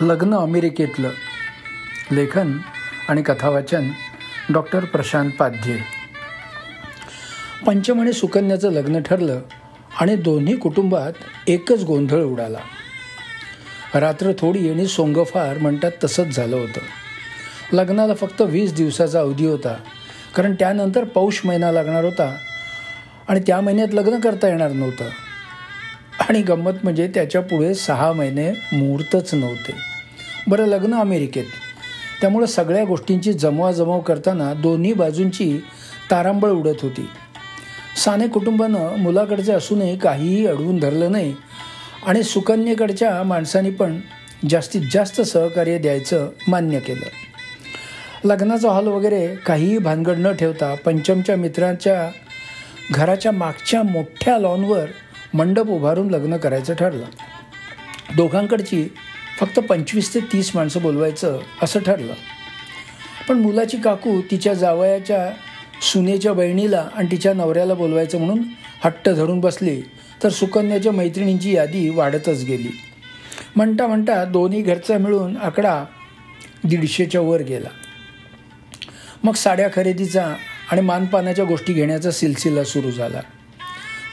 लग्न अमेरिकेतलं. लेखन आणि कथावाचन डॉक्टर प्रशांत पाध्ये. पंचम आणि सुकन्याचं लग्न ठरलं आणि दोन्ही कुटुंबात एकच गोंधळ उडाला. रात्र थोडी आणि सोंगफार म्हणतात तसंच झालं होतं. लग्नाला फक्त वीस दिवसाचा अवधी होता कारण त्यानंतर पौष महिना लागणार होता आणि त्या महिन्यात लग्न करता येणार नव्हतं. आणि गंमत म्हणजे त्याच्या पुढे सहा महिने मुहूर्तच नव्हते. बरं लग्न अमेरिकेत. त्यामुळं सगळ्या गोष्टींची जमवाजमव करताना दोन्ही बाजूंची तारांबळ उडत होती. साने कुटुंबानं मुलाकडचे असूनही काहीही अडवून धरलं नाही आणि सुकन्येकडच्या माणसांनी पण जास्तीत जास्त सहकार्य द्यायचं मान्य केलं. लग्नाचा हॉल वगैरे काहीही भानगड न ठेवता पंचमच्या मित्रांच्या घराच्या मागच्या मोठ्या लॉनवर मंडप उभारून लग्न करायचं ठरलं. दोघांकडची फक्त पंचवीस ते तीस माणसं बोलवायचं असं ठरलं. पण मुलाची काकू तिच्या जावयाच्या सुनेच्या बहिणीला आणि तिच्या नवऱ्याला बोलवायचं म्हणून हट्ट धरून बसली तर सुकन्याच्या मैत्रिणींची यादी वाढतच गेली. म्हणता म्हणता दोन्ही घरचा मिळून आकडा दीडशेच्या वर गेला. मग साड्या खरेदीचा आणि मानपानाच्या गोष्टी घेण्याचा सिलसिला सुरू झाला.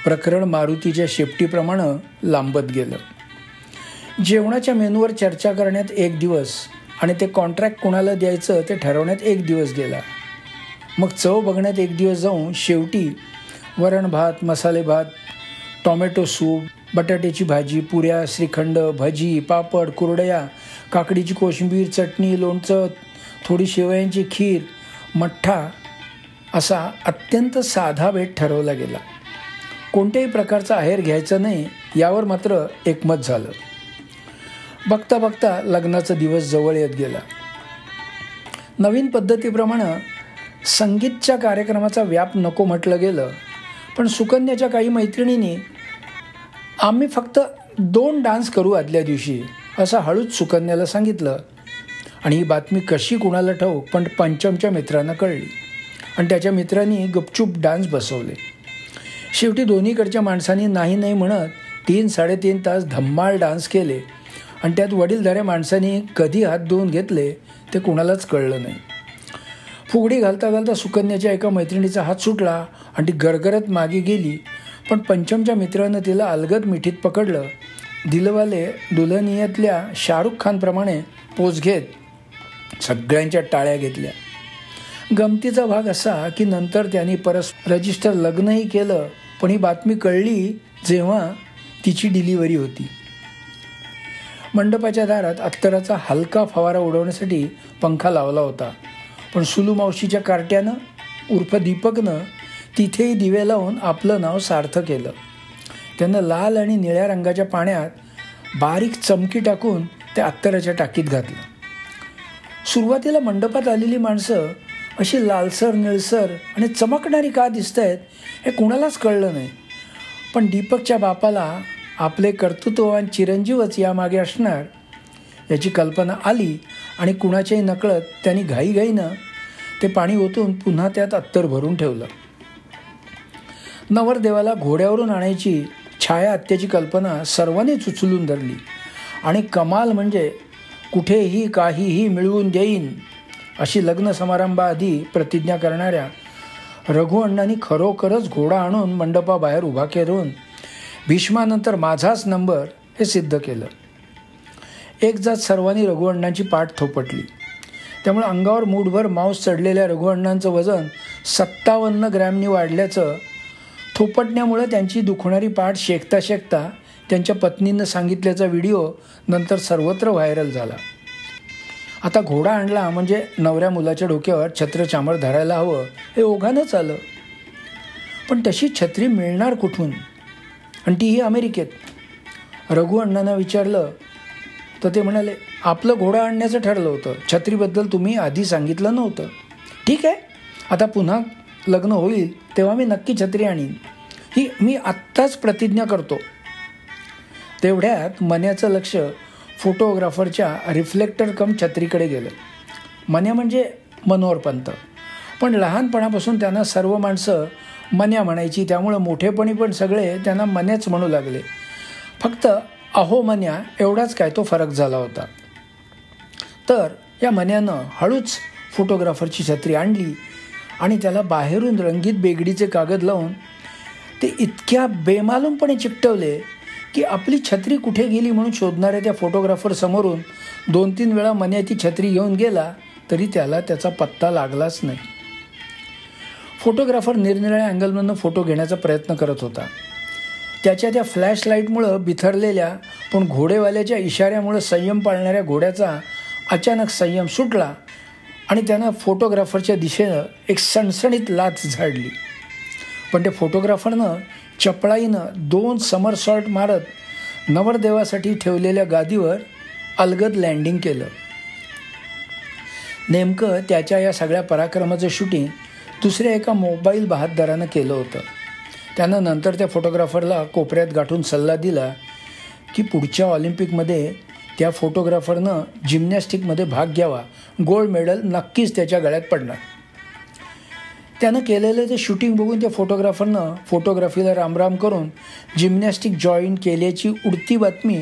प्रकरण मारुतीच्या शेपटीप्रमाणे लांबत गेलं. जेवणाच्या मेनूवर चर्चा करण्यात एक दिवस आणि ते कॉन्ट्रॅक्ट कोणाला द्यायचं ते ठरवण्यात एक दिवस गेला. मग चव बघण्यात एक दिवस जाऊन शेवटी वरण भात मसाले भात टॉमॅटो सूप बटाट्याची भाजी पुऱ्या श्रीखंड भजी पापड कुरडया काकडीची कोशिंबीर चटणी लोणचं थोडी शेवयांची खीर मठ्ठा असा अत्यंत साधा भेट ठरवला गेला. कोणत्याही प्रकारचा आहेर घ्यायचा नाही यावर मात्र एकमत झालं. बघता बघता लग्नाचा दिवस जवळ येत गेला. नवीन पद्धतीप्रमाणे संगीतच्या कार्यक्रमाचा व्याप नको म्हटलं गेलं पण सुकन्याच्या काही मैत्रिणींनी आम्ही फक्त दोन डान्स करू आदल्या दिवशी असं हळूच सुकन्याला सांगितलं. आणि ही बातमी कशी कुणाला ठाऊक पण पंचमच्या मित्रांना कळली. आणि त्याच्या मित्रांनी गपचूप डान्स बसवले. शेवटी दोन्हीकडच्या माणसांनी नाही नाही म्हणत तीन साडेतीन तास धम्माळ डान्स केले. आणि त्यात वडीलधाऱ्या माणसाने कधी हात धुवून घेतले ते कुणालाच कळलं नाही. फुगडी घालता घालता सुकन्याच्या एका मैत्रिणीचा हात सुटला आणि ती गरगरत मागे गेली. पण पंचमच्या मित्रानं तिला अलगद मिठीत पकडलं. दिलवाले दुल्हनियातल्या शाहरुख खानप्रमाणे पोच घेत सगळ्यांच्या टाळ्या घेतल्या. गमतीचा भाग असा की नंतर त्यांनी परस रजिस्टर लग्नही केलं पण ही बातमी कळली जेव्हा तिची डिलिव्हरी होती. मंडपाच्या दारात अत्तराचा हलका फवारा उडवण्यासाठी पंखा लावला होता. पण सुलू मावशीच्या कार्ट्यानं उर्फ दीपकनं तिथेही दिवे लावून आपलं नाव सार्थ केलं. त्यानं लाल आणि निळ्या रंगाच्या पाण्यात बारीक चमकी टाकून त्या अत्तराच्या टाकीत घातलं. सुरुवातीला मंडपात आलेली माणसं अशी लालसर निळसर आणि चमकणारी का दिसत आहेत हे कुणालाच कळलं नाही. पण दीपकच्या बापाला आपले कर्तृत्ववान चिरंजीवच यामागे असणार? याची कल्पना आली आणि कुणाच्याही नकळत त्यांनी घाईघाईनं ते पाणी ओतून पुन्हा त्यात अत्तर भरून ठेवलं. नवरदेवाला घोड्यावरून आणायची छाया हत्याची कल्पना सर्वांनीच उचलून धरली. आणि कमाल म्हणजे कुठेही काहीही मिळवून देईन अशी लग्न समारंभाआधी प्रतिज्ञा करणाऱ्या रघुअण्णांनी खरोखरच घोडा आणून मंडपाबाहेर उभा करून भीष्मानंतर माझाच नंबर हे सिद्ध केलं. एक जात सर्वांनी रघुअण्णांची पाठ थोपटली. त्यामुळे अंगावर मूठभर मांस चढलेल्या रघुअण्णांचं वजन सत्तावन्न ग्रॅमनी वाढल्याचं थोपटण्यामुळे त्यांची दुखणारी पाठ शेकता शेकता त्यांच्या पत्नीनं सांगितल्याचा व्हिडिओ नंतर सर्वत्र व्हायरल झाला. आता घोडा आणला म्हणजे नवऱ्या मुलाच्या डोक्यावर छत्रचामर धरायला हवं हे ओघानंच आलं. पण तशी छत्री मिळणार कुठून? आणि तीही अमेरिकेत. रघु अण्णांना विचारलं तर ते म्हणाले आपलं घोडा आणण्याचं ठरलं होतं. छत्रीबद्दल तुम्ही आधी सांगितलं नव्हतं. ठीक आहे. आता पुन्हा लग्न होईल तेव्हा मी नक्की छत्री आणीन. ही मी आत्ताच प्रतिज्ञा करतो. तेवढ्यात मन्याचं लक्ष फोटोग्राफरच्या रिफ्लेक्टर कम छत्रीकडे गेलं. मन्या म्हणजे मनोहर पंत. पण लहानपणापासून त्यांना सर्व माणसं मन्या म्हणायची. त्यामुळं मोठेपणी पण सगळे त्यांना मन्याच म्हणू लागले. फक्त अहो मन्या एवढाच काय तो फरक झाला होता. तर या मन्यानं हळूच फोटोग्राफरची छत्री आणली आणि त्याला बाहेरून रंगीत बेगडीचे कागद लावून ते इतक्या बेमालूमपणे चिकटवले की आपली छत्री कुठे गेली म्हणून शोधणाऱ्या त्या फोटोग्राफर समोरून दोन तीन वेळा मन्या ती छत्री घेऊन गेला तरी त्याला त्याचा पत्ता लागलाच नाही. फोटोग्राफर निरनिराळ्या अँगलमधनं फोटो घेण्याचा प्रयत्न करत होता. त्याच्या त्या फ्लॅश लाईटमुळं बिथरलेल्या पण घोडेवाल्याच्या इशाऱ्यामुळं संयम पाळणाऱ्या घोड्याचा अचानक संयम सुटला आणि त्यानं फोटोग्राफरच्या दिशेनं एक सणसणीत लाच झाडली. पण त्या फोटोग्राफरनं चपळाईनं दोन समरसॉल्ट मारत नवरदेवासाठी ठेवलेल्या गादीवर अलगद लँडिंग केलं. नेमकं त्याच्या या सगळ्या पराक्रमाचं शूटिंग दुसऱ्या एका मोबाईल बहाददारानं केलं होतं. त्यानं नंतर त्या फोटोग्राफरला कोपऱ्यात गाठून सल्ला दिला की पुढच्या ऑलिम्पिकमध्ये त्या फोटोग्राफरनं जिम्नॅस्टिकमध्ये भाग घ्यावा. गोल्ड मेडल नक्कीच त्याच्या गळ्यात पडणार. त्यानं केलेलं ते शूटिंग बघून त्या फोटोग्राफरनं फोटोग्राफीला रामराम करून जिम्नॅस्टिक जॉईन केल्याची उडती बातमी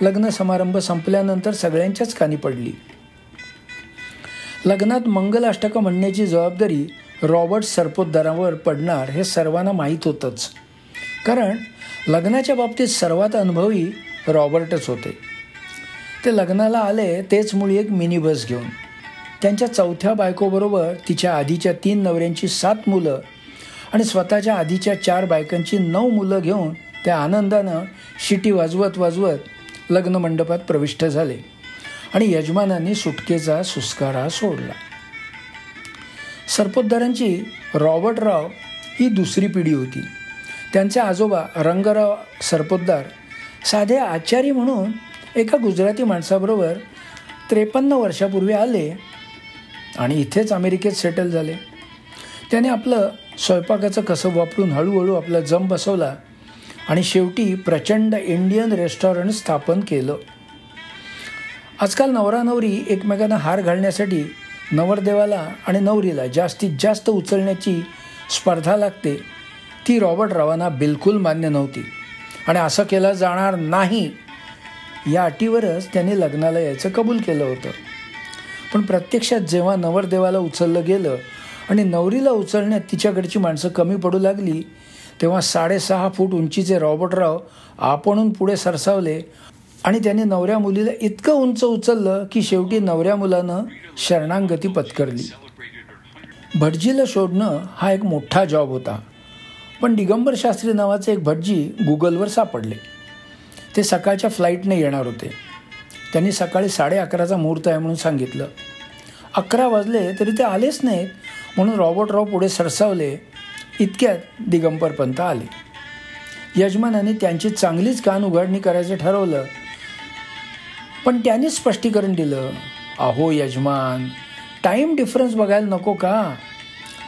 लग्न समारंभ संपल्यानंतर सगळ्यांच्याच कानी पडली. लग्नात मंगलाष्टकं म्हणण्याची जबाबदारी रॉबर्ट सरपोतदारावर पडणार हे सर्वांना माहीत होतंच. कारण लग्नाच्या बाबतीत सर्वात अनुभवी रॉबर्टच होते. ते लग्नाला आले तेच मुळी एक मिनी बस घेऊन. त्यांच्या चौथ्या बायकोबरोबर तिच्या आधीच्या तीन नवऱ्यांची सात मुलं आणि स्वतःच्या आधीच्या चार बायकांची नऊ मुलं घेऊन त्या आनंदानं शिटी वाजवत वाजवत लग्न मंडपात प्रविष्ट झाले आणि यजमानांनी सुटकेचा सुस्कारा सोडला. सरपोतदारांची रॉबर्टराव ही दुसरी पिढी होती. त्यांचे आजोबा रंगराव सरपोतदार साधे आचारी म्हणून एका गुजराती माणसाबरोबर त्रेपन्न वर्षापूर्वी आले आणि इथेच अमेरिकेत सेटल झाले. त्याने आपलं स्वयंपाकाचं कसं वापरून हळूहळू आपला जम बसवला आणि शेवटी प्रचंड इंडियन रेस्टॉरंट स्थापन केलं. आजकाल नवरा नवरी एकमेकांना हार घालण्यासाठी नवरदेवाला आणि नवरीला जास्तीत जास्त उचलण्याची स्पर्धा लागते. ती रॉबर्ट रावांना बिलकुल मान्य नव्हती. आणि असं केलं जाणार नाही या अटीवरच त्यांनी लग्नाला यायचं कबूल केलं होतं. पण प्रत्यक्षात जेव्हा नवरदेवाला उचललं गेलं आणि नवरीला उचलण्यात तिच्याकडची माणसं कमी पडू लागली तेव्हा साडेसहा फूट उंचीचे रॉबर्टराव आपणून पुढे सरसावले आणि त्याने नवऱ्या मुलीला इतकं उंच उचललं की शेवटी नवऱ्या मुलानं शरणांगती पत्करली. भटजीला शोधणं हा एक मोठा जॉब होता. पण दिगंबर शास्त्री नावाचे एक भटजी गुगलवर सापडले. ते सकाळच्या फ्लाईटने येणार होते. त्यांनी सकाळी साडे अकराचा मुहूर्त आहे म्हणून सांगितलं. अकरा वाजले तरी ते आलेच नाहीत म्हणून रॉबर्टराव पुढे सरसावले. इतक्यात दिगंबर पंत आले. यजमानाने त्यांची चांगलीच कान उघडणी करायचं ठरवलं. पण त्याने स्पष्टीकरण दिलं. अहो यजमान टाईम डिफरन्स बघायला नको का?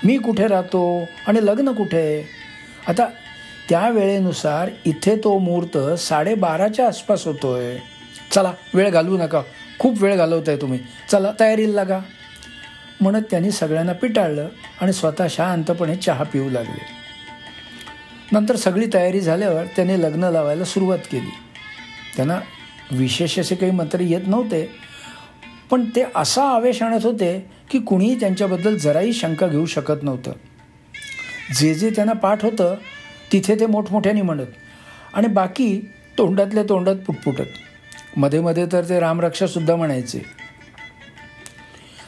मी कुठे राहतो आणि लग्न कुठे? आता त्या वेळेनुसार इथे तो मुहूर्त साडेबाराच्या आसपास होतो आहे चला वेळ घालवू नका. खूप वेळ घालवत आहे तुम्ही. चला तयारीला लागा. म्हणत त्यांनी सगळ्यांना पिटाळलं आणि स्वतः शांतपणे चहा पिऊ लागले. नंतर सगळी तयारी झाल्यावर त्याने लग्न लावायला सुरुवात केली. त्यांना विशेष असे काही मंत्र येत नव्हते. पण ते असा आवेश आणत होते की कुणीही त्यांच्याबद्दल जराही शंका घेऊ शकत नव्हतं. जे जे त्यांना पाठ होतं तिथे ते मोठमोठ्याने म्हणत आणि बाकी तोंडातल्या तोंडात पुटपुटत. मध्ये मध्ये तर ते रामरक्षासुद्धा म्हणायचे.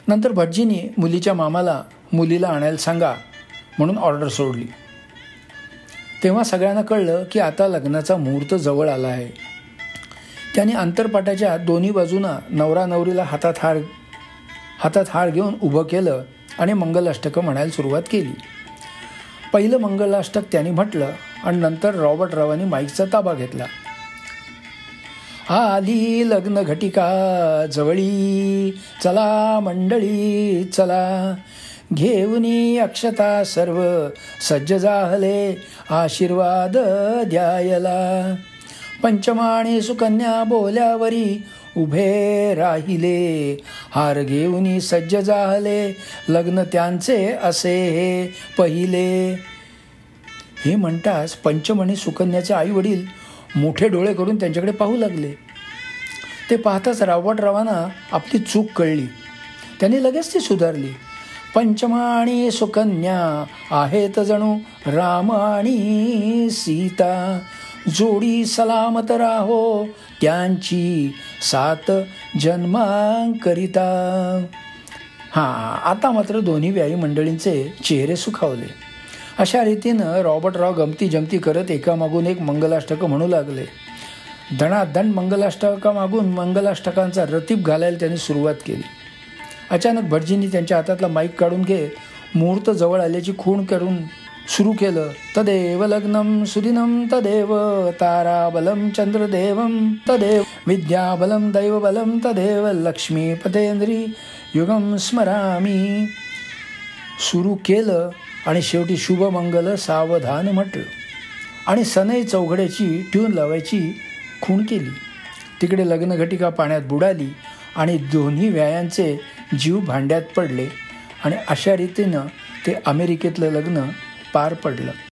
नंतर भटजींनी मुलीच्या मामाला मुलीला आणायला सांगा म्हणून ऑर्डर सोडली. तेव्हा सगळ्यांना कळलं की आता लग्नाचा मुहूर्त जवळ आला आहे. त्याने अंतरपाटाच्या दोन्ही बाजूनं नवरा नवरीला हातात हार हातात हार घेऊन उभं केलं आणि मंगलाष्टकं म्हणायला सुरुवात केली. पहिलं मंगलाष्टक त्यांनी म्हटलं आणि नंतर रॉबर्ट रावांनी माईकचा ताबा घेतला. आली लग्न घटिका जवळी चला मंडळी चला. घेऊनी अक्षता सर्व सज्ज जाहले आशीर्वाद द्यायला. पंचमाणी सुकन्या बोल्यावरी उभे राहिले. हार घेऊनी सज्ज झाले. लग्न त्यांचे असे हे पहिले. हे म्हणताच पंचमणी सुकन्याचे आई वडील मोठे डोळे करून त्यांच्याकडे पाहू लागले. ते पाहताच रावणरावांना आपली चूक कळली. त्यांनी लगेच ती सुधारली. पंचमाणी सुकन्या आहेत जणू राम आणि सीता. जोडी सलामत राहो त्यांची सात जन्मांकरिता. हां आता मात्र दोन्ही व्यायी मंडळींचे चेहरे सुखावले. अशा रीतीनं रॉबर्टराव गमती जमती करत एकामागून एक मंगलाष्टकं म्हणू लागले. दणादण मंगलाष्टकामागून मंगलाष्टकांचा रतीप घालायला त्यांनी सुरुवात केली. अचानक भटजींनी त्यांच्या हातातला माईक काढून घेत मुहूर्त जवळ आल्याची खूण करून सुरू केलं. तदेव लग्नम सुदिनम तदेव ताराबलम चंद्रदेवम तदेव विद्याबलम दैवबलम तदेव लक्ष्मीपतेंद्री युगम स्मरामी. सुरू केलं आणि शेवटी शुभमंगल सावधान म्हटलं. आणि सनई चौघड्याची ट्यून लावायची खूण केली. तिकडे लग्नघटिका पाण्यात बुडाली आणि दोन्ही व्यायांचे जीव भांड्यात पडले. आणि अशा रीतीनं ते अमेरिकेतलं लग्न पार पडलं.